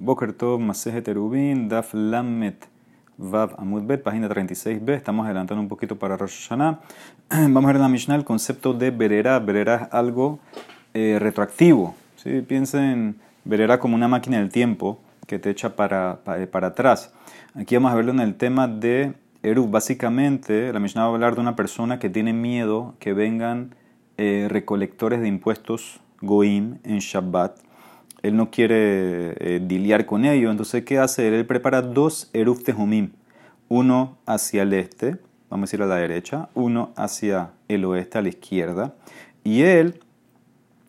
Boker Tov, Maseje Terubin, Daf Lamet, Vav Amud Bet, página 36b. Estamos adelantando un poquito para Rosh Hashanah. Vamos a ver en la Mishnah el concepto de Berera. Berera es algo eh, retroactivo. ¿sí? Piensen en Berera como una máquina del tiempo que te echa para, para, para atrás. Aquí vamos a verlo en el tema de Eru. Básicamente, la Mishnah va a hablar de una persona que tiene miedo que vengan eh, recolectores de impuestos Goim en Shabbat él no quiere eh, diliar con ello, entonces ¿qué hace? Él, prepara dos Eruf Tejumim, uno hacia el este, vamos a decir a la derecha, uno hacia el oeste, a la izquierda, y él,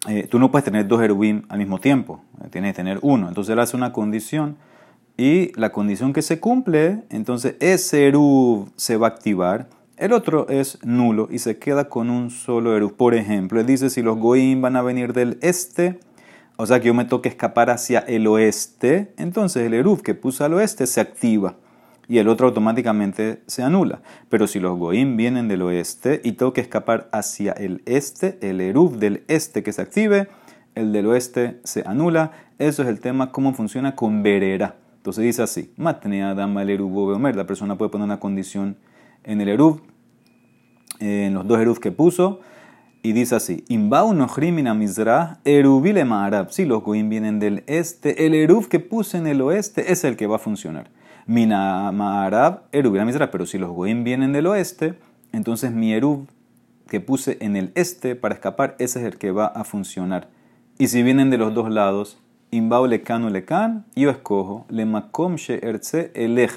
eh, tú no puedes tener dos Erubim al mismo tiempo, eh, tienes que tener uno, entonces él hace una condición, y la condición que se cumple, entonces ese Erub se va a activar, el otro es nulo y se queda con un solo Erub. Por ejemplo, él dice si los Goim van a venir del este, o sea que yo me toque escapar hacia el oeste, entonces el Eruf que puse al oeste se activa y el otro automáticamente se anula. Pero si los Goim vienen del oeste y tengo que escapar hacia el este, el Eruf del este que se active, el del oeste se anula. Eso es el tema, cómo funciona con Berera. Entonces dice así, Matnea Dama el Omer, la persona puede poner una condición en el Eruf, en los dos Eruf que puso, y dice así: Imbau nohrimina mizrah, erubile ma'arab. Si los goim vienen del este, el erub que puse en el oeste es el que va a funcionar. Mina ma'arab, erubile mizrah. Pero si los goim vienen del oeste, entonces mi erub que puse en el este para escapar, ese es el que va a funcionar. Y si vienen de los dos lados, imbau lekan o lekan, yo escojo le makom she'ertze elej.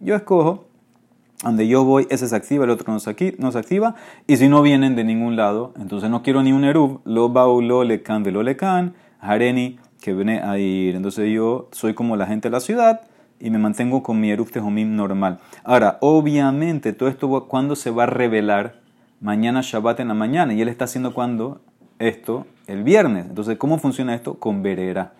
Yo escojo donde yo voy, ese se activa, el otro no se, activa. Y si no vienen de ningún lado, entonces no quiero ni un erub, lo bau, lo lecan, de lo lecan, hareni, que viene a ir. Entonces yo soy como la gente de la ciudad y me mantengo con mi erub tejomim normal. Ahora, obviamente, todo esto, cuando se va a revelar? Mañana Shabbat en la mañana. Y él está haciendo cuando esto, el viernes. Entonces, ¿cómo funciona esto? Con verera.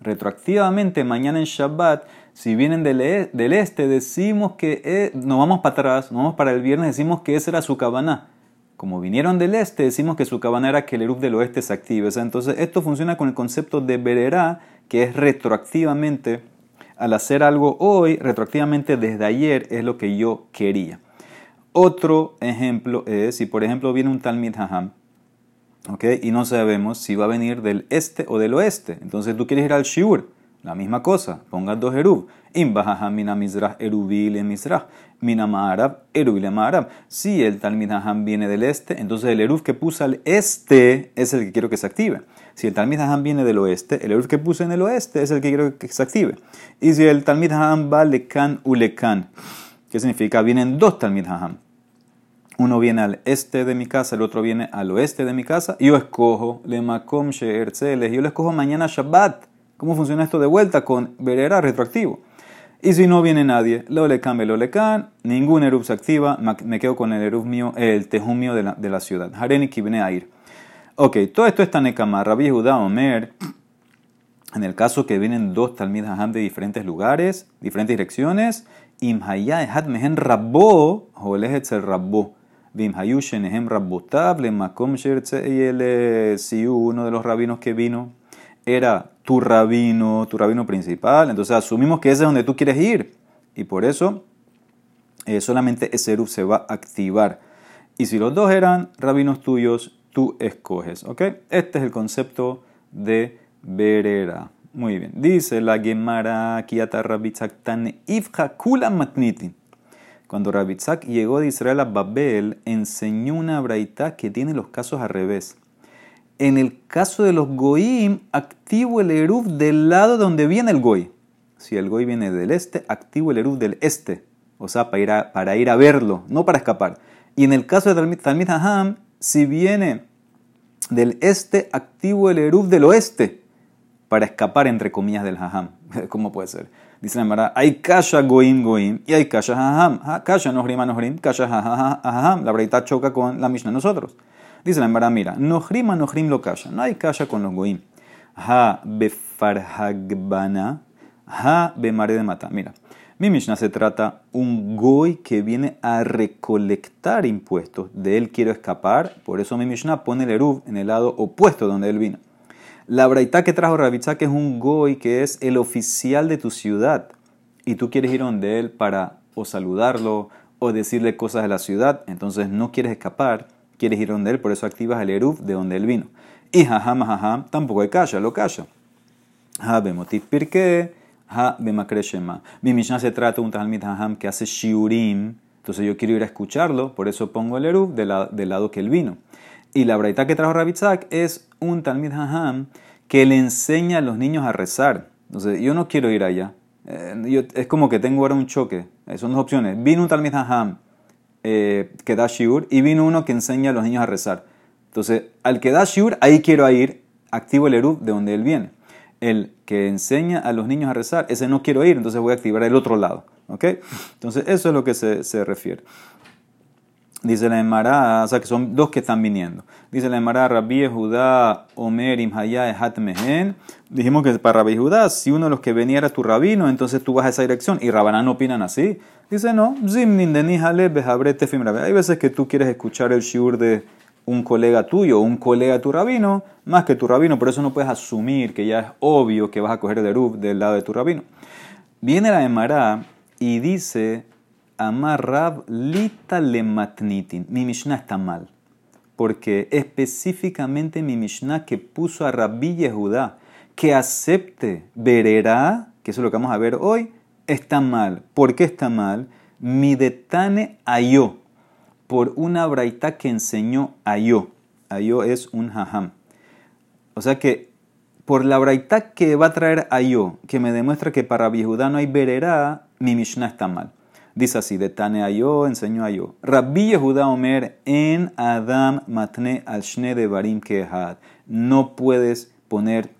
Retroactivamente, mañana en Shabbat si vienen del, e, del este, decimos que eh, nos vamos para atrás, nos vamos para el viernes, decimos que esa era su cabana. Como vinieron del este, decimos que su cabana era que el Eruf del oeste se active. entonces, esto funciona con el concepto de vererá, que es retroactivamente, al hacer algo hoy, retroactivamente desde ayer, es lo que yo quería. Otro ejemplo es, si por ejemplo viene un Talmid Haham, ¿okay? y no sabemos si va a venir del este o del oeste, entonces tú quieres ir al Shiur la misma cosa, ponga dos erub. Imbajaja mina mizrah erubil mizrah. Mina ma'arab erubil ma'arab. Si el talmid viene del este, entonces el erub que puse al este es el que quiero que se active. Si el talmid viene del oeste, el erub que puse en el oeste es el que quiero que se active. Y si el talmid va lekan u lekan, ¿qué significa? Vienen dos talmid Uno viene al este de mi casa, el otro viene al oeste de mi casa. Yo escojo le makom Yo lo escojo mañana Shabbat. ¿Cómo funciona esto de vuelta con verera retroactivo? Y si no viene nadie, lo le cambia, lo le can, ningún erub se activa, me quedo con el erub mío, el tejum mío de la, de la ciudad. Hareni viene a ir. Ok, todo esto está en Ekama, Rabbi Judá Omer. En el caso que vienen dos Talmid de diferentes lugares, diferentes direcciones, Imhaya Ehad Mehen Rabbo, Jolehet Ser Rabbo. Vimhayu Shenehem Rabbotab, Le Makom Shertze, y el si uno de los rabinos que vino era tu rabino, tu rabino principal. Entonces asumimos que ese es donde tú quieres ir. Y por eso eh, solamente ese Eruf se va a activar. Y si los dos eran rabinos tuyos, tú escoges. ¿Ok? Este es el concepto de Berera. Muy bien. Dice la Gemara Kiata Rabitzak Tane Ifja Kula Matnitin. Cuando Rabitzak llegó de Israel a Babel, enseñó una braita que tiene los casos al revés. En el caso de los goim, activo el eruf del lado donde viene el goy. Si el goy viene del este, activo el eruf del este. O sea, para ir a, para ir a verlo, no para escapar. Y en el caso de Talmid Haham, si viene del este, activo el eruf del oeste. Para escapar, entre comillas, del Haham. ¿Cómo puede ser? Dice la Mara, hay kasha goim goim y hay kasha haham. Kasha nohrim nohrim, kasha haham. La breita choca con la Mishnah nosotros. Dice la Emara, mira, nohrim nohrim lo kasha. No hay kasha con los goim. Ha befarhagbana, ha bemare de mata. Mira, mi Mishnah se trata un goy que viene a recolectar impuestos. De él quiero escapar, por eso mi Mishnah pone el eruv en el lado opuesto donde él vino. La braita que trajo Rabitzak es un goy que es el oficial de tu ciudad. Y tú quieres ir donde él para o saludarlo o decirle cosas de la ciudad. Entonces no quieres escapar, quieres ir donde él, por eso activas el eruf de donde él vino. Y jajam, jajam, tampoco hay calla, lo calla. Ha bemotit pirke, ha bemakreshema. Mi Mishnah se trata de un talmid jajam que hace shiurim. Entonces yo quiero ir a escucharlo, por eso pongo el eruf del, lado que él vino. Y la braita que trajo Rabitzak es un talmid jajam que le enseña a los niños a rezar. Entonces yo no quiero ir allá. Eh, es como que tengo ahora un choque. Son dos opciones. Vino un talmid jajam eh, que da shiur y vino uno que enseña a los niños a rezar. Entonces, al que da shiur, ahí quiero ir, activo el eruf de donde él viene. El que enseña a los niños a rezar, ese no quiero ir, entonces voy a activar el otro lado. ¿Ok? Entonces, eso es lo que se, se refiere. Dice la Emara, o sea que son dos que están viniendo. Dice la Emara, Rabbi Judá, Omer, Imhaya, Ehat Mehen. Dijimos que para Rabbi Judá, si uno de los que venía era tu rabino, entonces tú vas a esa dirección. Y Rabanán opinan así. Dice, no, Zimnin Hay veces que tú quieres escuchar el shiur de un colega tuyo, un colega tu rabino, más que tu rabino, por eso no puedes asumir que ya es obvio que vas a coger de Rub del lado de tu rabino. Viene la Emara y dice, Amar Rab lita. Mi Mishnah está mal, porque específicamente mi Mishnah que puso a Rabbi Yehudá que acepte vererá, que eso es lo que vamos a ver hoy, está mal. ¿Por qué está mal? Mi detane ayo por una braita que enseñó Ayo. Ayo es un jajam. O sea que por la braita que va a traer Ayo, que me demuestra que para Judá no hay verera, mi Mishnah está mal. Dice así, de Tane Ayo, enseñó Ayo. Rabbi Yehuda Omer en Adam matne al shne de barim kehad. No puedes poner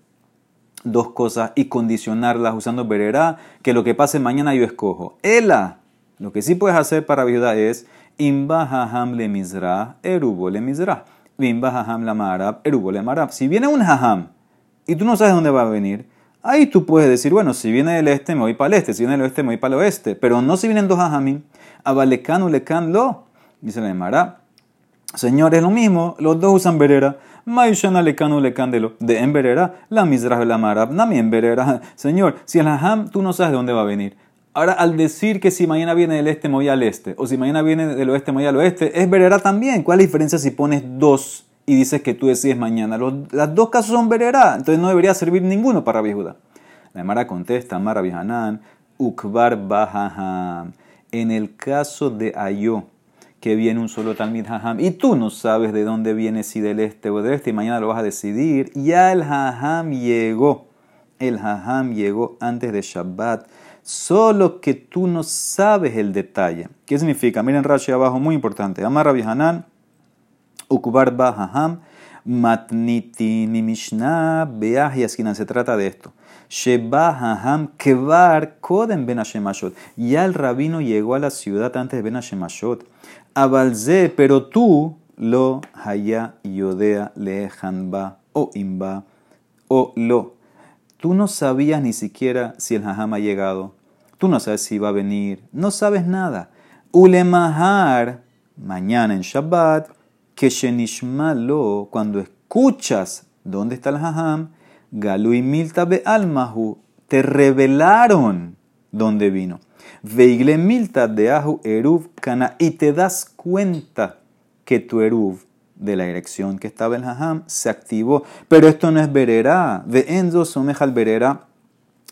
dos cosas y condicionarlas usando verera, que lo que pase mañana yo escojo. Ela, lo que sí puedes hacer para Judá es Imba haham le mizrah, erubo le mizrah. Imba haham la marab, erubo le marab. Si viene un haham y tú no sabes dónde va a venir, ahí tú puedes decir, bueno, si viene del este me voy para el este, si viene del oeste me voy para el oeste. Pero no si vienen dos hahamim. Abalekan lekan lo. Dice la Emara. Señor, es lo mismo, los dos usan verera. Mayushana lekanu lekandelo. De en verera, la mizrah la marab, nami en verera. Señor, si el haham tú no sabes de dónde va a venir. Ahora, al decir que si mañana viene del este, me voy al este, o si mañana viene del oeste, me voy al oeste, es verera también. ¿Cuál es la diferencia si pones dos y dices que tú decides mañana? Los, las dos casos son verera, entonces no debería servir ninguno para Rabbi Judá. La Mara contesta, Mara Hanan, Ukbar Bahaham. En el caso de Ayo, que viene un solo Talmid Haham, y tú no sabes de dónde viene, si del este o del este, y mañana lo vas a decidir, ya el Haham llegó. El Haham llegó antes de Shabbat solo que tú no sabes el detalle. ¿Qué significa? Miren Rashi abajo, muy importante. Amar Rabbi Ukubar Bahaham, Matniti Mishnah, Beah y Se trata de esto. Sheba Haham Kevar Koden Ben Ya el rabino llegó a la ciudad antes de Ben Hashemashot. Abalze, pero tú lo haya yodea lehanba o imba o lo Tú no sabías ni siquiera si el hajam ha llegado. Tú no sabes si va a venir. No sabes nada. Ulemahar, mañana en Shabbat, que lo, cuando escuchas dónde está el hajam, Galu y Milta be almahu, te revelaron dónde vino. Veigle Milta de Ahu Eruv Kana, y te das cuenta que tu Eruv de la dirección que estaba el hajam se activó. Pero esto no es verera. De enzo someja al verera.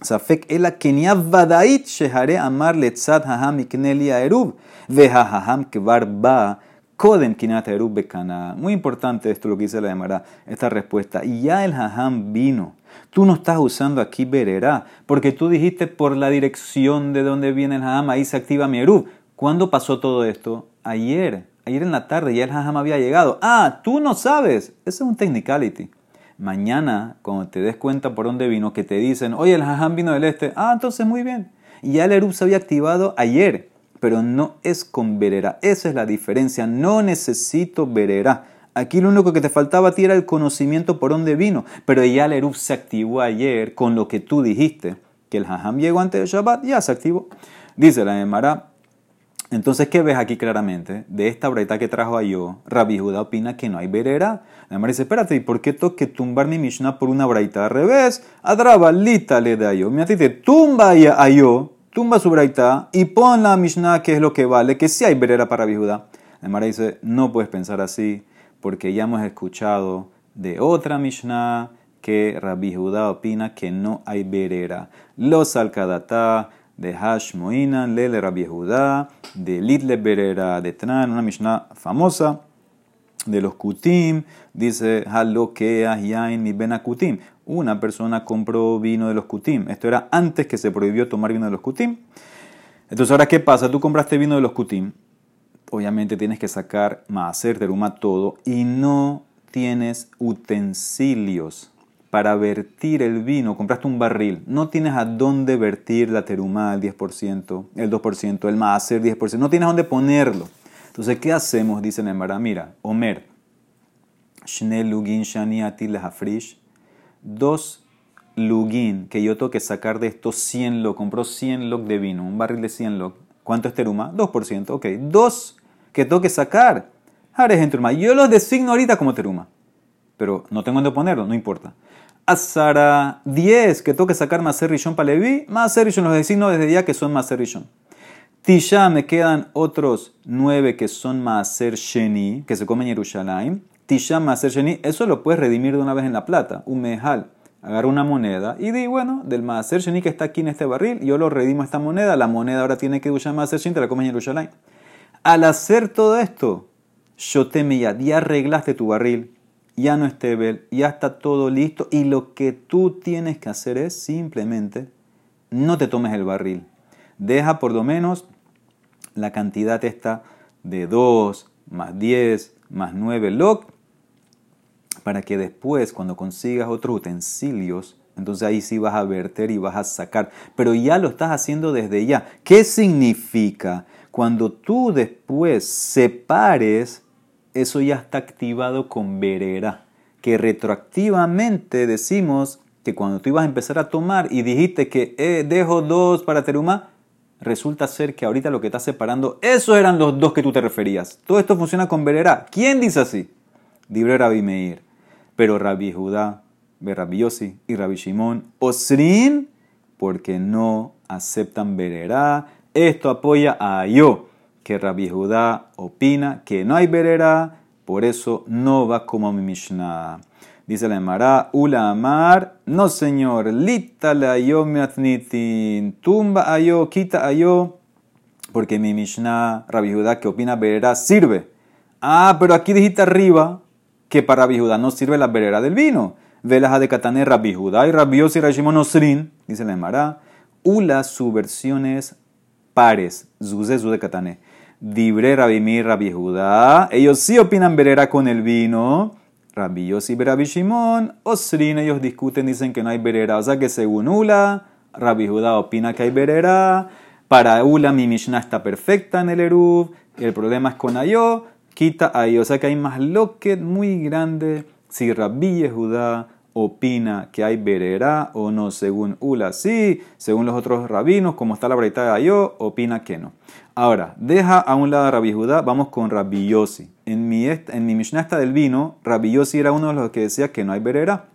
Safek ela kenia vadait shehare amar letzad haham ikneli eruv. Ve haham kvar ba kodem kinat eruv bekana. Muy importante esto lo que dice la Gemara, esta respuesta. Y ya el haham vino. Tú no estás usando aquí verera, porque tú dijiste por la dirección de donde viene el haham, ahí se activa mi eruv. ¿Cuándo pasó todo esto? Ayer ayer en la tarde ya el hajam había llegado. Ah, tú no sabes. Ese es un technicality. Mañana, cuando te des cuenta por dónde vino, que te dicen, oye, el hajam vino del este. Ah, entonces muy bien. Y ya el Erub se había activado ayer, pero no es con verera. Esa es la diferencia. No necesito verera. Aquí lo único que te faltaba a ti era el conocimiento por dónde vino, pero ya el Erub se activó ayer con lo que tú dijiste, que el hajam llegó antes de Shabbat, ya se activó. Dice la Emara, Entonces, ¿qué ves aquí claramente? De esta breita que trajo a yo, Rabbi Judá opina que no hay berera. La madre dice, espérate, ¿y por qué tengo tumbar mi Mishnah por una breita al revés? Adrabalita le da yo. Mira, te tumba a yo, tumba su breita y pon la Mishnah que es lo que vale, que sí hay berera para. La madre dice, no puedes pensar así, porque ya hemos escuchado de otra Mishnah que Rabbi Judá opina que no hay berera. Los alcadatá de Hashmoinan, Lele Rabbi Judá, de Litle Berera de Tran, una Mishnah famosa, de los Kutim, dice Halokea Yain mi Ben Kutim. Una persona compró vino de los Kutim. Esto era antes que se prohibió tomar vino de los Kutim. Entonces, ahora, ¿qué pasa? Tú compraste vino de los Kutim. Obviamente tienes que sacar Maaser, Teruma, todo. Y no tienes utensilios para vertir el vino, compraste un barril, no tienes a dónde vertir la terumá, el 10%, el 2%, el maaser, 10%, no tienes a dónde ponerlo. Entonces, ¿qué hacemos? Dice Nemara, mira, Omer, Shnel Lugin Shani Atil Hafrish, dos Lugin que yo tengo que sacar de estos 100 log, compró 100 log de vino, un barril de 100 log. ¿Cuánto es teruma? 2%, ok. Dos que tengo que sacar. Ahora es en teruma. Yo los designo ahorita como teruma, pero no tengo dónde ponerlo, no importa. Azara 10 que toque sacar Maser Rishon para Levi, Maser Rishon los designo desde ya que son Maser Rishon. Tisha me quedan otros 9 que son Maser Sheni, que se comen en Yerushalayim. Tisha Maser Sheni, eso lo puedes redimir de una vez en la plata, un mejal. Agarra una moneda y di, bueno, del Maser Sheni que está aquí en este barril, yo lo redimo esta moneda, la moneda ahora tiene que usar Maser Sheni, te la comes en Yerushalayim. Al hacer todo esto, Shotemiyad, ya arreglaste tu barril, ya no es Tebel, ya está todo listo y lo que tú tienes que hacer es simplemente no te tomes el barril. Deja por lo menos la cantidad esta de 2 más 10 más 9 log para que después cuando consigas otros utensilios, entonces ahí sí vas a verter y vas a sacar. Pero ya lo estás haciendo desde ya. ¿Qué significa? Cuando tú después separes eso ya está activado con verera. Que retroactivamente decimos que cuando tú ibas a empezar a tomar y dijiste que eh, dejo dos para teruma, resulta ser que ahorita lo que estás separando, esos eran los dos que tú te referías. Todo esto funciona con verera. ¿Quién dice así? Dibre Rabbi Meir. Pero Rabbi Judá, Rabbi Yossi y Rabbi Shimon, Osrin, porque no aceptan verera. Esto apoya a yo que Rabbi Judá opina que no hay berera, por eso no va como mi Mishnah. Dice la Emara, Ula Amar, no señor, lita la yo meatnitin, tumba ayo, quita ayo, porque mi Mishnah, Rabbi Judá, que opina berera, sirve. Ah, pero aquí dijiste arriba que para Rabbi Judá no sirve la berera del vino. Velaja de Katané, Rabbi Judá y Rabbi Yossi dice la Emara, Ula su versión es pares, Zuze, de Katané. Dibre Rabimir Rabi Judá. Ellos sí opinan berera con el vino. Rabbi Yossi Rabbi Shimon. Osrin, ellos discuten, dicen que no hay berera. O sea que según Ula, Rabbi Judá opina que hay berera. Para Ula, mi Mishnah está perfecta en el Eruv. El problema es con Ayo. Quita Ayo. O sea que hay más loquet muy grande. Si Rabbi Judá opina que hay berera o no, según Ula sí, según los otros rabinos, como está la breita de Ayo, opina que no. Ahora, deja a un lado Rabbi Judá, vamos con Rabbi Yossi. En mi, en mi del vino, Rabbi Yossi era uno de los que decía que no hay berera.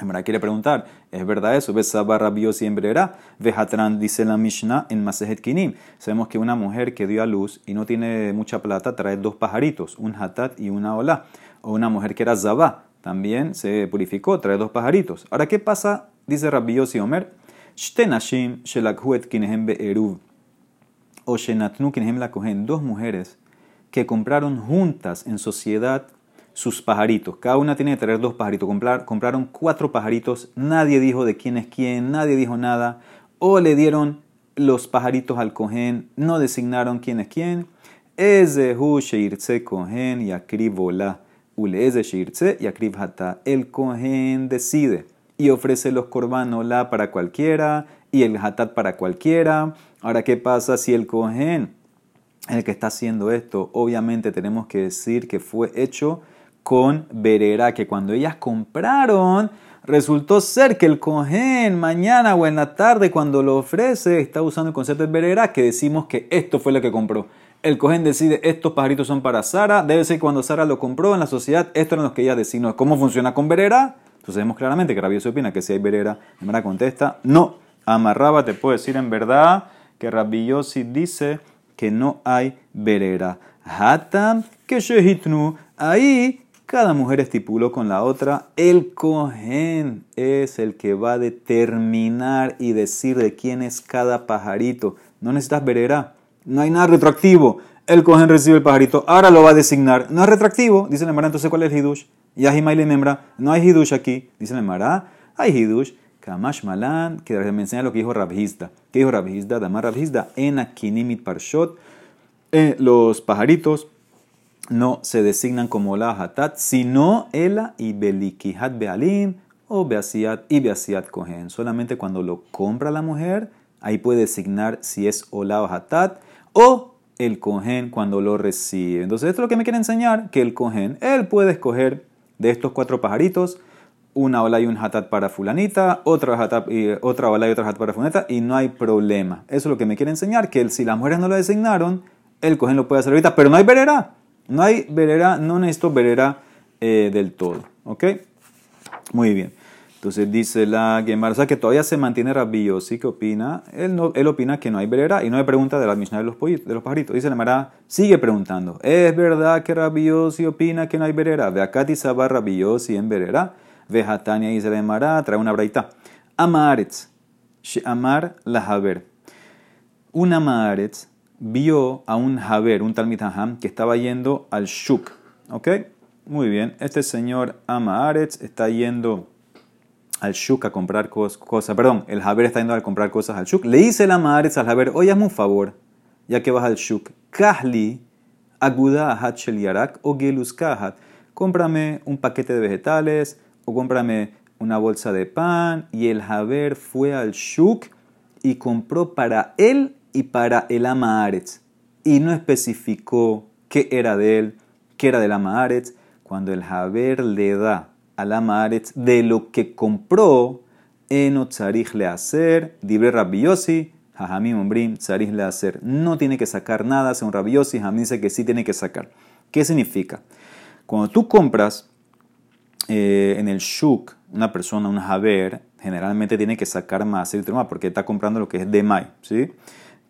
En verdad quiere preguntar, ¿es verdad eso? ¿Ves Rabbi Yossi en berera? Vejatran dice la Mishnah en Masejet Kinim. Sabemos que una mujer que dio a luz y no tiene mucha plata trae dos pajaritos, un hatat y una ola. O una mujer que era zabá, también se purificó, trae dos pajaritos. Ahora, ¿qué pasa? Dice Rabbi Yossi Omer, Shtenashim shelakhuet kinehem be'eruv o Shenatnu la cogen, dos mujeres que compraron juntas en sociedad sus pajaritos. Cada una tiene que tener dos pajaritos. compraron cuatro pajaritos. Nadie dijo de quién es quién, nadie dijo nada. O le dieron los pajaritos al cohen, no designaron quién es quién. Ezehu sheirtze cohen y akribola. Ule eze sheirtze y akrib hata. El cohen decide y ofrece los la para cualquiera y el hatat para cualquiera. Ahora, ¿qué pasa si el cohen, el que está haciendo esto, obviamente tenemos que decir que fue hecho con verera, que cuando ellas compraron, resultó ser que el cohen mañana o en la tarde cuando lo ofrece está usando el concepto de verera que decimos que esto fue lo que compró. El cohen decide estos pajaritos son para Sara, debe ser cuando Sara lo compró en la sociedad, esto eran los que ella decidió. ¿Cómo funciona con verera? Entonces vemos claramente que Rabbi se opina que si hay verera, Emara contesta, no. Amarraba te puedo decir en verdad que Rabbi dice que no hay verera. Hatam que shehitnu, ahí cada mujer estipuló con la otra. El cohen es el que va a determinar y decir de quién es cada pajarito. No necesitas verera. No hay nada retroactivo. El cohen recibe el pajarito. Ahora lo va a designar. No es retroactivo. Dice la Mara, entonces ¿cuál es el hidush? Yahima y membra. No hay hidush aquí. Dice la Mara, hay hidush. Kamash Malan, que me enseña lo que dijo Rabhizda. ¿Qué dijo Rabhizda? Damar Rabhizda. En Akinimit Parshot. Eh, los pajaritos no se designan como la hatat, sino ela y belikihat bealim o beasiat y beasiat kohen. Solamente cuando lo compra la mujer, ahí puede designar si es ola o hatat o el kohen cuando lo recibe. Entonces esto es lo que me quiere enseñar, que el kohen, él puede escoger de estos cuatro pajaritos, una ola y un hatat para fulanita, otra, hatat y, otra ola y otra hatat para fulanita, y no hay problema. Eso es lo que me quiere enseñar, que si las mujeres no lo designaron, el cohen lo puede hacer ahorita, pero no hay verera. No hay verera, no necesito verera eh, del todo. ¿Ok? Muy bien. Entonces dice la Gemara, o sea que todavía se mantiene Rabbi ¿sí? ¿qué opina? Él, él opina que no hay verera y no hay pregunta de la Mishnah de los, de los pajaritos. Dice la Gemara, sigue preguntando, ¿es verdad que Rabbi opina que no hay verera? Ve acá Sabar Rabbi en verera. Ve Hatania dice la Gemara, trae una braita. Amaretz, Amar la Haber. Una Amaretz vio a un Haber, un Talmid que estaba yendo al Shuk. ¿Ok? Muy bien. Este señor Ama Aretz está yendo al Shuk a comprar cosas. Perdón, el Haber está yendo a comprar cosas al Shuk. Le dice el Ama Aretz al Haber, oye, hazme un favor, ya que vas al Shuk. Kahli, Aguda Ahat Yarak o Gelus Kahat. Cómprame un paquete de vegetales o cómprame una bolsa de pan. Y el Haber fue al Shuk y compró para él y para el ama Y no especificó qué era de él, qué era del ama Cuando el Haber le da al ama de lo que compró, en tzarich le hacer, dibre rabiosi, jajamim ombrim, tzarich le hacer. No tiene que sacar nada, según rabiosi, jamim dice que sí tiene que sacar. ¿Qué significa? Cuando tú compras eh, en el shuk una persona, un haber, generalmente tiene que sacar más, porque está comprando lo que es de mai, ¿sí?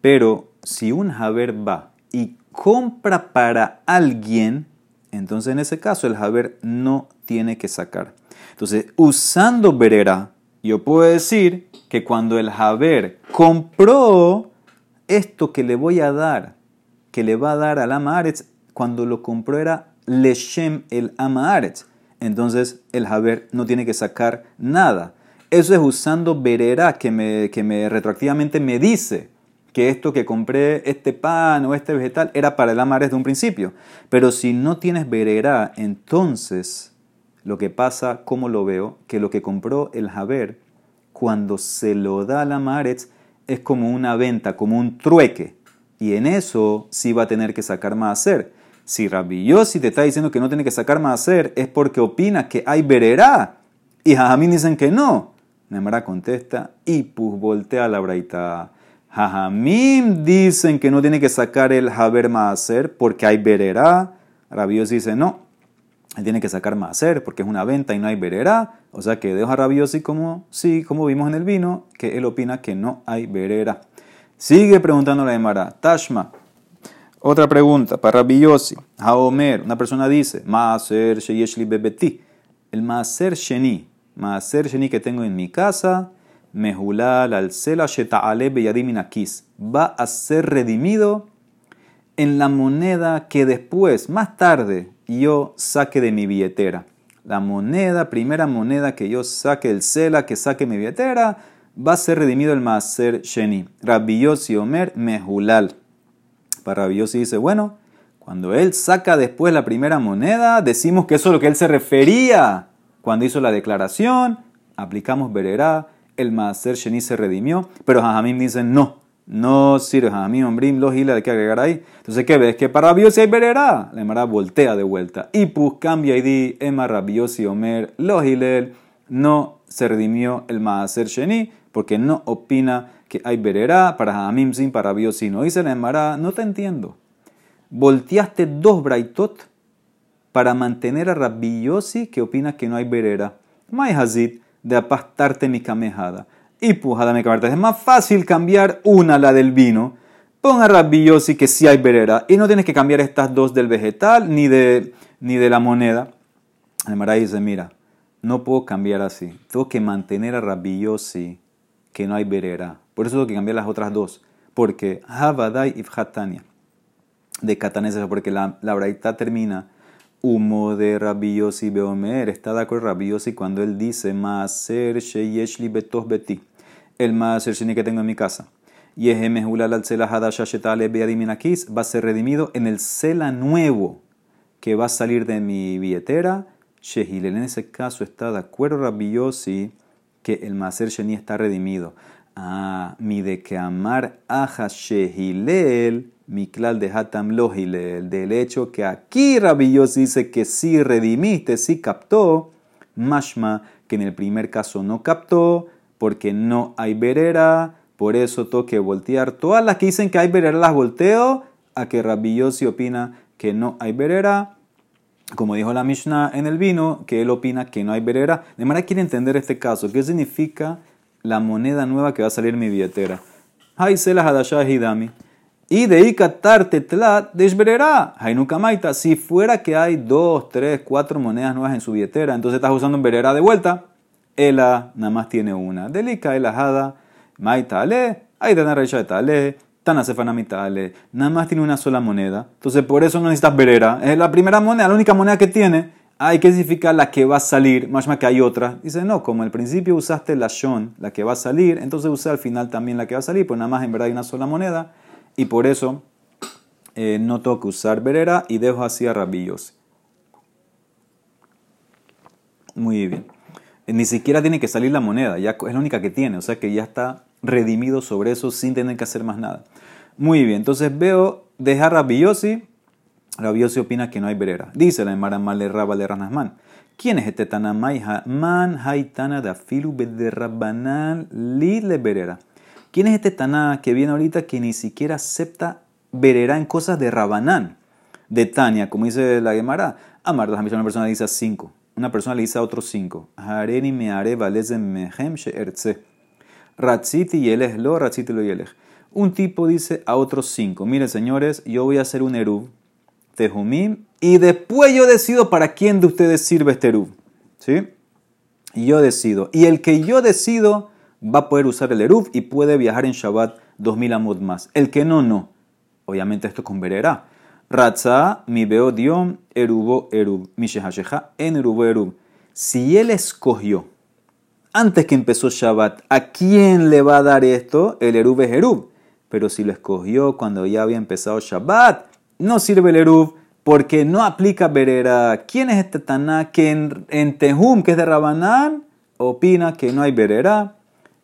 Pero si un Haber va y compra para alguien, entonces en ese caso el Haber no tiene que sacar. Entonces, usando Berera, yo puedo decir que cuando el Haber compró esto que le voy a dar, que le va a dar al Amaretz, cuando lo compró era Leshem el Amaretz. Entonces el Haber no tiene que sacar nada. Eso es usando Berera que me, que me retroactivamente me dice que esto que compré, este pan o este vegetal, era para el amar desde un principio. Pero si no tienes verera, entonces lo que pasa, como lo veo, que lo que compró el Haber, cuando se lo da al Amaretz, es como una venta, como un trueque. Y en eso sí va a tener que sacar más hacer. Si Rabbi si te está diciendo que no tiene que sacar más hacer, es porque opina que hay verera. Y Jajamín dicen que no. Nemara contesta, y pues voltea la braita. Jajamim dicen que no tiene que sacar el Haber Maaser porque hay verera. Rabios dice no, él tiene que sacar Maaser porque es una venta y no hay verera. O sea que deja a Rabiosi como, sí, como vimos en el vino, que él opina que no hay verera. Sigue preguntando la Emara, Tashma. Otra pregunta para Rabiosi. Haomer, una persona dice, Maaser Sheyeshli Bebeti. El Maaser Sheni, Maaser Sheni que tengo en mi casa Mehulal al Sela va a ser redimido en la moneda que después, más tarde, yo saque de mi billetera. La moneda, primera moneda que yo saque, el Sela que saque mi billetera, va a ser redimido el Maaser Sheni. Rabbi Omer Mehulal. Para Rabbi dice, bueno, cuando él saca después la primera moneda, decimos que eso es lo que él se refería cuando hizo la declaración, aplicamos Bererá, el Maaser Sheni se redimió, pero Jajamim dicen no, no sirve Jajamim, Ombrim, los Gila, hay que agregar ahí. Entonces, ¿qué ves? Que para rabiosi hay verera, la Emara voltea de vuelta. Y pues cambia y di, Emma rabiosi Omer, los Hilel, no se redimió el Maaser Sheni, porque no opina que hay berera para Hamim sin para Biosi. No dice la Emara, no te entiendo. Volteaste dos braitot para mantener a Rabbi Yossi que opina que no hay berera. May hazit de apastarte mi camejada. Y pujada mi camejada. Es más fácil cambiar una, la del vino. Pon a Rabbi Yossi que sí hay berera. Y no tienes que cambiar estas dos del vegetal ni de, ni de la moneda. El dice, mira, no puedo cambiar así. Tengo que mantener a Rabbi Yossi que no hay berera. Por eso tengo que cambiar las otras dos. Porque Havadai y Fatania de Catanesa, porque la, la braita termina humo de Rabbi Yossi Beomer. Está de acuerdo Rabbi Yossi cuando él dice Maaser Sheyeshli Betos Beti. El Maaser Sheni que tengo en mi casa. Y es al Sela Hadashatale Beadiminakis va a ser redimido en el Sela nuevo que va a salir de mi billetera. Shehilel en ese caso está de acuerdo Rabbi Yossi que el Maaser Sheni está redimido. Ah, mi de que amar aja Shehilel Miklal de Hatam Lohilel, del hecho que aquí Rabillos dice que sí redimiste, sí captó, Mashma, que en el primer caso no captó, porque no hay verera, por eso tengo que voltear. Todas las que dicen que hay verera las volteo, a que Rabillos opina que no hay verera, como dijo la Mishnah en el vino, que él opina que no hay verera. De manera quiere entender este caso, ¿qué significa la moneda nueva que va a salir en mi billetera? Y de ikatar tetlat desvererá. Hainukamaita. Si fuera que hay dos, tres, cuatro monedas nuevas en su billetera, entonces estás usando un verera de vuelta. Ela nada más tiene una. Delica elajada. Maita ale. De recha de tale. Tana ale. Nada más tiene una sola moneda. Entonces por eso no necesitas verera. Es la primera moneda, la única moneda que tiene. Hay que significa la que va a salir, más que hay otra. Dice, no, como al principio usaste la shon, la que va a salir, entonces usé al final también la que va a salir, pues nada más en verdad hay una sola moneda y por eso eh, no tengo que usar verera y dejo así a rabillos. Muy bien. Eh, ni siquiera tiene que salir la moneda, ya es la única que tiene, o sea que ya está redimido sobre eso sin tener que hacer más nada. Muy bien, entonces veo, dejar rabillosi, rabiosi opina que no hay verera. Dice la Emara Male de Ranasman. ¿Quién es este Tanamai? Man haitana da filu Rabbanal li le. ¿Quién es este Taná que viene ahorita que ni siquiera acepta verera en cosas de Rabanán? De Tania, como dice la Gemara. Amar, una persona le dice a cinco. Una persona le dice a otros cinco. Hareni me mehem. Ratziti lo, ratziti lo. Un tipo dice a otros cinco. Miren, señores, yo voy a hacer un erub, tejumim, y después yo decido para quién de ustedes sirve este erub. ¿Sí? Y yo decido. Y el que yo decido va a poder usar el Eruv y puede viajar en Shabbat 2000 amot más. El que no, no. Obviamente esto con verera. Ratza, mi veo diom, erubo erub. Mi en erubo erub. Si él escogió, antes que empezó Shabbat, ¿a quién le va a dar esto? El erub es erub. Pero si lo escogió cuando ya había empezado Shabbat, no sirve el erub porque no aplica verera. ¿Quién es este Taná que en, en Tehum, que es de Rabanán, opina que no hay verera?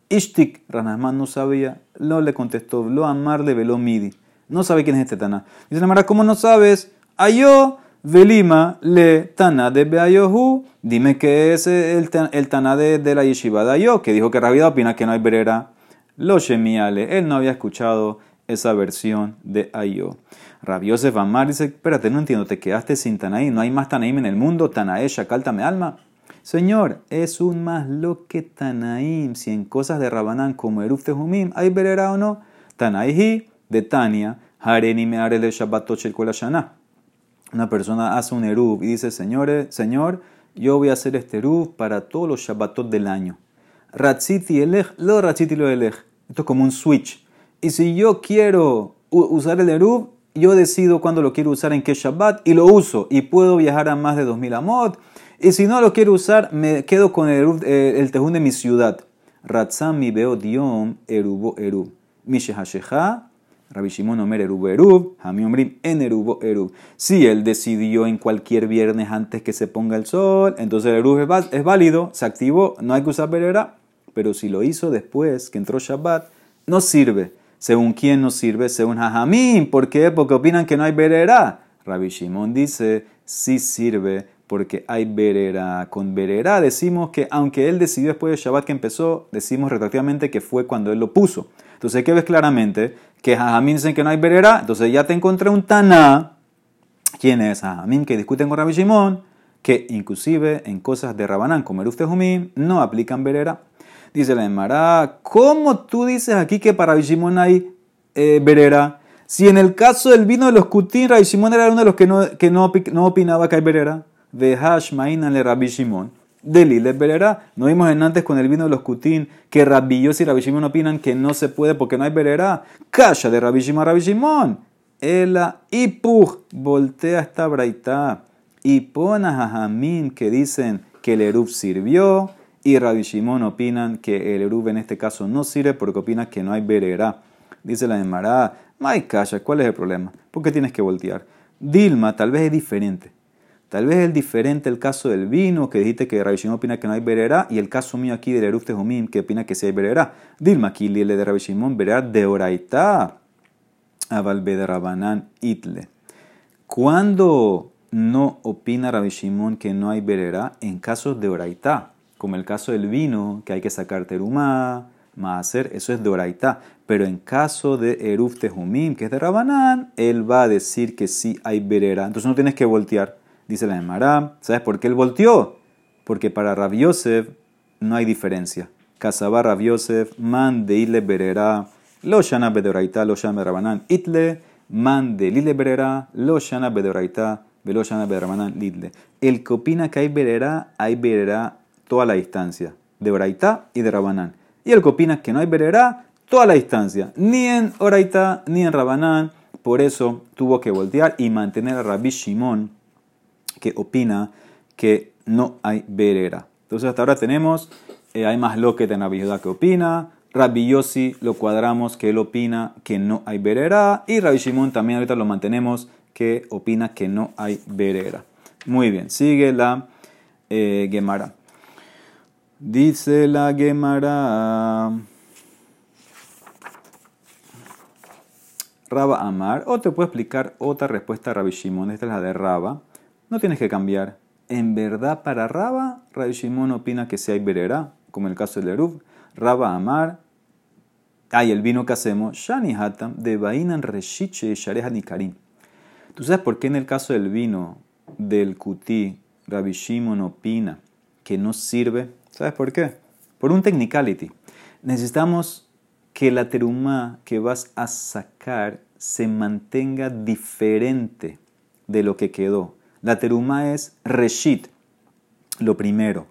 Ishtik, Ranasman no sabía, no le contestó, lo amar de veló midi. No sabe quién es este Taná. Dice Namara, ¿cómo no sabes? Ayo, velima, le Taná de Beayohu. Dime que es el, Taná de, la yeshiva de Ayo, que dijo que Rabida opina que no hay verera. Lo shemiale, él no había escuchado esa versión de Ayo. Rabiosef Amar dice, espérate, no entiendo, te quedaste sin Tanaí, no hay más Tanaim en el mundo, Tanae, Shakalta, alma. Señor, es un más lo que Tanaim, si en cosas de Rabanán como Eruf Tejumim hay verera o no. Tanaihi de Tania, Hareni me el Shabbatot Una persona hace un Eruf y dice, Señores, Señor, yo voy a hacer este Eruf para todos los Shabbatot del año. Ratziti elech, lo ratziti lo elech. Esto es como un switch. Y si yo quiero usar el Eruf, yo decido cuándo lo quiero usar en qué Shabbat y lo uso. Y puedo viajar a más de 2000 amot y si no lo quiero usar, me quedo con el, eh, el tejún de mi ciudad. Ratzam veo diom erubo erub. Mishehasheha, Rabbi Shimon Omer erub, Hami Omrim en erub. Si él decidió en cualquier viernes antes que se ponga el sol, entonces el erub es válido, se activó, no hay que usar verera. Pero si lo hizo después que entró Shabbat, no sirve. ¿Según quién no sirve? Según Hajamim. ¿Por qué? Porque opinan que no hay verera. Rabbi Shimon dice, sí sirve porque hay berera. Con berera decimos que aunque él decidió después de Shabbat que empezó, decimos retroactivamente que fue cuando él lo puso. Entonces, ¿qué ves claramente? Que Jajamín dicen que no hay berera, entonces ya te encontré un Taná. ¿Quién es Jajamín que discuten con Rabbi Shimon? Que inclusive en cosas de Rabanán, como el Jumim, no aplican berera. Dice la Emara, ¿cómo tú dices aquí que para Rabbi Shimon hay eh, berera? Si en el caso del vino de los Kutin, Rabbi Shimon era uno de los que no, que no, no opinaba que hay berera de Hashmaina le Rabbi Shimon. De Lile Berera. No vimos en antes con el vino de los Kutín que Rabbi y Rabbi Shimon opinan que no se puede porque no hay Berera. Calla de Rabbi Shimon, Rabbi Shimon. Ela Ipuj. Voltea esta braita. Y pon a Jajamín que dicen que el Erub sirvió. Y Rabbi Shimon opinan que el Erub en este caso no sirve porque opinan que no hay Berera. Dice la Emara. May calla, ¿cuál es el problema? ¿Por qué tienes que voltear? Dilma tal vez es diferente. Tal vez es diferente el caso del vino, que dijiste que Rabbi Shimon opina que no hay berera, y el caso mío aquí del Erufte Jumim, que opina que sí hay berera. Dilma aquí, le de Rabbi Shimon, berera de oraita, avalbe de Rabanán itle. Cuando no opina Rabbi Shimon que no hay berera? En casos de oraita, como el caso del vino, que hay que sacar terumá, hacer eso es de oraita. Pero en caso de Erufte Jumim, que es de Rabanán, él va a decir que sí hay berera. Entonces no tienes que voltear. Dice la Emara, ¿sabes por qué él volteó? Porque para Rav Yosef no hay diferencia. Casaba Rav Yosef, man de ile berera, lo shana bedoraita, lo shana rabanán itle, man de lile berera, lo shana bedoraita, lo shana rabanán litle. El que opina que hay berera, hay berera toda la distancia, de oraita y de rabanán. Y el que opina que no hay berera, toda la distancia, ni en oraita ni en rabanán. Por eso tuvo que voltear y mantener a Rabbi Shimon que opina que no hay berera. Entonces hasta ahora tenemos, eh, hay más loquet en la que opina, Rabbi Yossi lo cuadramos que él opina que no hay berera y Rabbi Shimon también ahorita lo mantenemos que opina que no hay berera. Muy bien, sigue la eh, Gemara. Dice la Gemara. Raba Amar, o te puedo explicar otra respuesta a Rabbi Shimon, esta es la de Raba. No tienes que cambiar. En verdad, para Raba, Rabbi Shimon opina que si hay berera, como en el caso del Eruv. Raba Amar, hay el vino que hacemos, Shani Hatam, de Bainan Reshiche Shareha Nikarim. ¿Tú sabes por qué en el caso del vino del Kuti, Rabbi Shimon opina que no sirve? ¿Sabes por qué? Por un technicality. Necesitamos que la teruma que vas a sacar se mantenga diferente de lo que quedó. La teruma es reshit, lo primero.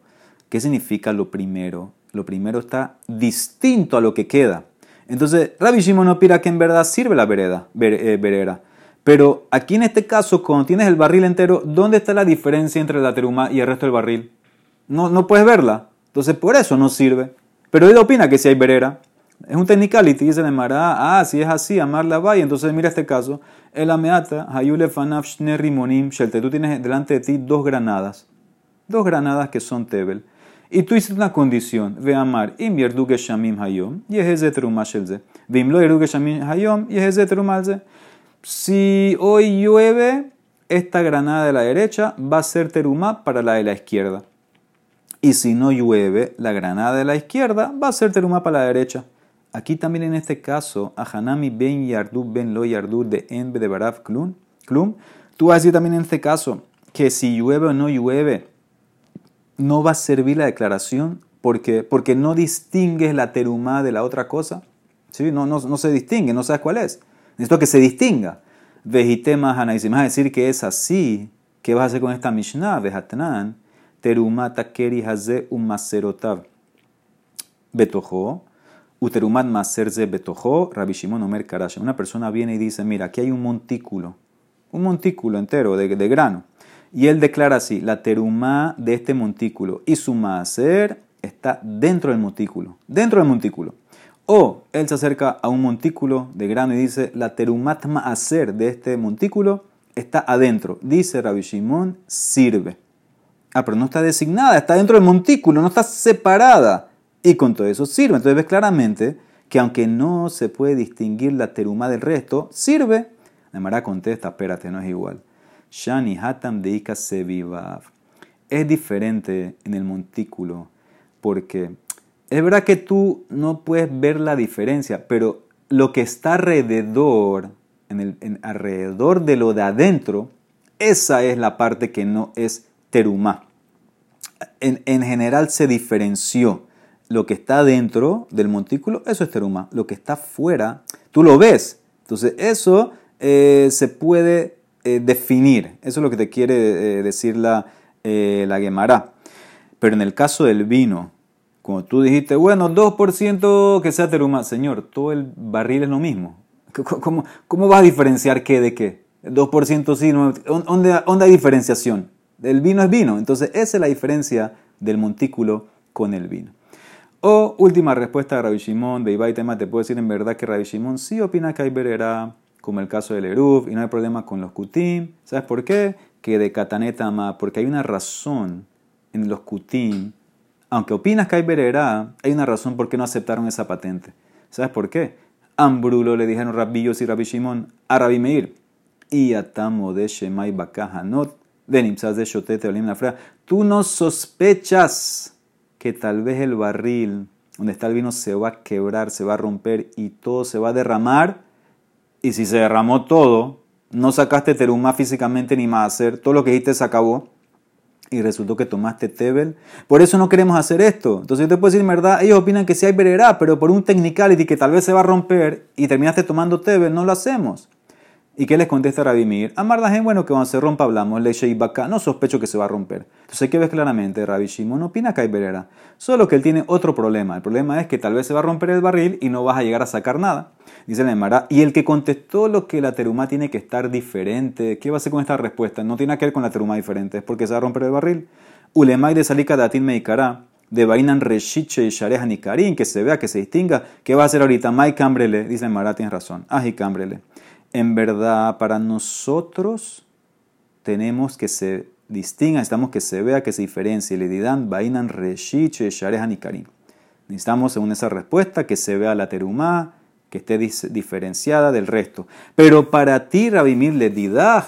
¿Qué significa lo primero? Lo primero está distinto a lo que queda. Entonces, Rabbi Shimon no opina que en verdad sirve la vereda, verera. Eh, Pero aquí en este caso, cuando tienes el barril entero, ¿dónde está la diferencia entre la teruma y el resto del barril? No, no puedes verla. Entonces, por eso no sirve. Pero él opina que si hay verera. Es un technicality, dice la Mara, ah, si es así, amarla va. Y entonces mira este caso, el ameata, hayule fanaf rimonim shelte. Tú tienes delante de ti dos granadas, dos granadas que son tebel. Y tú hiciste una condición, ve amar, im geshamim hayom, yeheze teruma shelze. Vim geshamim hayom, yeheze terumalze. Si hoy llueve, esta granada de la derecha va a ser teruma para la de la izquierda. Y si no llueve, la granada de la izquierda va a ser teruma para la derecha. Aquí también en este caso, a Hanami ben Yardu ben lo Yardu de Enbe de Baraf Klum, tú vas a decir también en este caso que si llueve o no llueve, no va a servir la declaración porque, porque no distingues la terumá de la otra cosa. ¿Sí? No, no, no se distingue, no sabes cuál es. Necesito que se distinga. Vejitema Hanai, si vas a decir que es así, ¿qué vas a hacer con esta Mishnah? Vejatnan, terumá takeri haze un maserotav. Betojo Uterumat Maserze Betojo, Rabbi Shimon Omer. Una persona viene y dice, mira, aquí hay un montículo, un montículo entero de, grano. Y él declara así, la terumá de este montículo y su maser está dentro del montículo, dentro del montículo. O él se acerca a un montículo de grano y dice, la terumat maaser de este montículo está adentro. Dice Rabbi Shimon, sirve. Ah, pero no está designada, está dentro del montículo, no está separada. Y con todo eso sirve. Entonces ves claramente que aunque no se puede distinguir la teruma del resto, sirve. Mara contesta, espérate, no es igual. Shani hatam deika sevivav. es diferente en el montículo, porque es verdad que tú no puedes ver la diferencia, pero lo que está alrededor, en el, alrededor de lo de adentro, esa es la parte que no es terumá. En, en general se diferenció lo que está dentro del montículo, eso es teruma. Lo que está fuera, tú lo ves. Entonces, eso eh, se puede eh, definir. Eso es lo que te quiere eh, decir la, la. Pero en el caso del vino, como tú dijiste, bueno, 2% que sea teruma. Señor, todo el barril es lo mismo. ¿Cómo, cómo vas a diferenciar qué de qué? 2% sí, no, ¿dónde, ¿dónde hay diferenciación? El vino es vino. Entonces, esa es la diferencia del montículo con el vino. O última respuesta de Rabbi Shimon, de Tema, te puedo decir en verdad que Rabbi Shimon sí opina que hay verera, como el caso del Eruf, y no hay problema con los Kutim. ¿Sabes por qué? Que de Katanetama, porque hay una razón en los Kutim, aunque opinas que hay verera, hay una razón por qué no aceptaron esa patente. ¿Sabes por qué? Ambrulo le dijeron Rabbillos y Rabbi Shimon a Rabbi Meir. Y atamo de Shemai Bakahanot, de Nimsas de Shotete Olim la Tú no sospechas que tal vez el barril donde está el vino se va a quebrar, se va a romper y todo se va a derramar. Y si se derramó todo, no sacaste teruma físicamente ni más hacer, todo lo que dijiste se acabó. Y resultó que tomaste tebel. Por eso no queremos hacer esto. Entonces yo te puedo decir, verdad, ellos opinan que sí hay vererá, pero por un technicality que tal vez se va a romper y terminaste tomando tebel, no lo hacemos. ¿Y qué les contesta Rabimir? Amar la gente, bueno, que cuando se rompa hablamos, le baka, no sospecho que se va a romper. Entonces que ver claramente, Rabbi Shimon opina que hay verera. Solo que él tiene otro problema. El problema es que tal vez se va a romper el barril y no vas a llegar a sacar nada. Dice la Emara. Y el que contestó lo que la teruma tiene que estar diferente, ¿qué va a hacer con esta respuesta? No tiene que ver con la teruma diferente, es porque se va a romper el barril. Ulemay de salika datin meikará de Bainan Reshiche y Shareja Nikarin, que se vea, que se distinga. ¿Qué va a hacer ahorita? Mai Cambrele, dice Mara, tienes razón. Aji Cambrele en verdad para nosotros tenemos que se distinga, necesitamos que se vea, que se diferencie. Le dirán Bainan Reshiche Sharehan y Necesitamos, según esa respuesta, que se vea la terumá, que esté diferenciada del resto. Pero para ti, Rabimir, le didah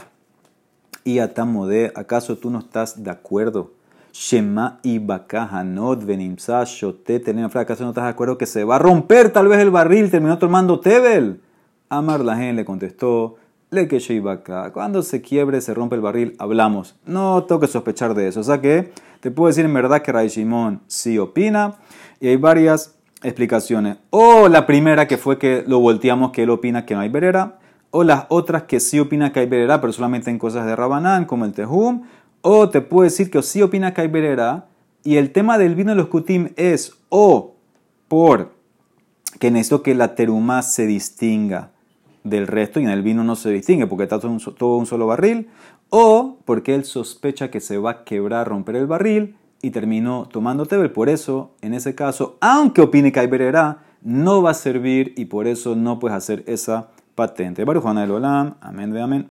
y atamode, ¿acaso tú no estás de acuerdo? Shema y Bakahanot Venimsa Shotet, ¿acaso no estás de acuerdo que se va a romper tal vez el barril? Terminó tomando Tebel. Amar la gente le contestó, le que. Cuando se quiebre, se rompe el barril, hablamos. No tengo que sospechar de eso. O sea que te puedo decir en verdad que Ray sí opina. Y hay varias explicaciones. O la primera que fue que lo volteamos, que él opina que no hay verera. O las otras que sí opina que hay verera, pero solamente en cosas de Rabanán, como el Tejum. O te puedo decir que sí opina que hay verera. Y el tema del vino de los kutim es o por que necesito que la teruma se distinga del resto y en el vino no se distingue porque está todo un, solo barril, o porque él sospecha que se va a quebrar, romper el barril y terminó tomando tebel. Por eso, en ese caso, aunque opine que hay verera, no va a servir y por eso no puedes hacer esa patente. Baruch del Olam, amén de amén.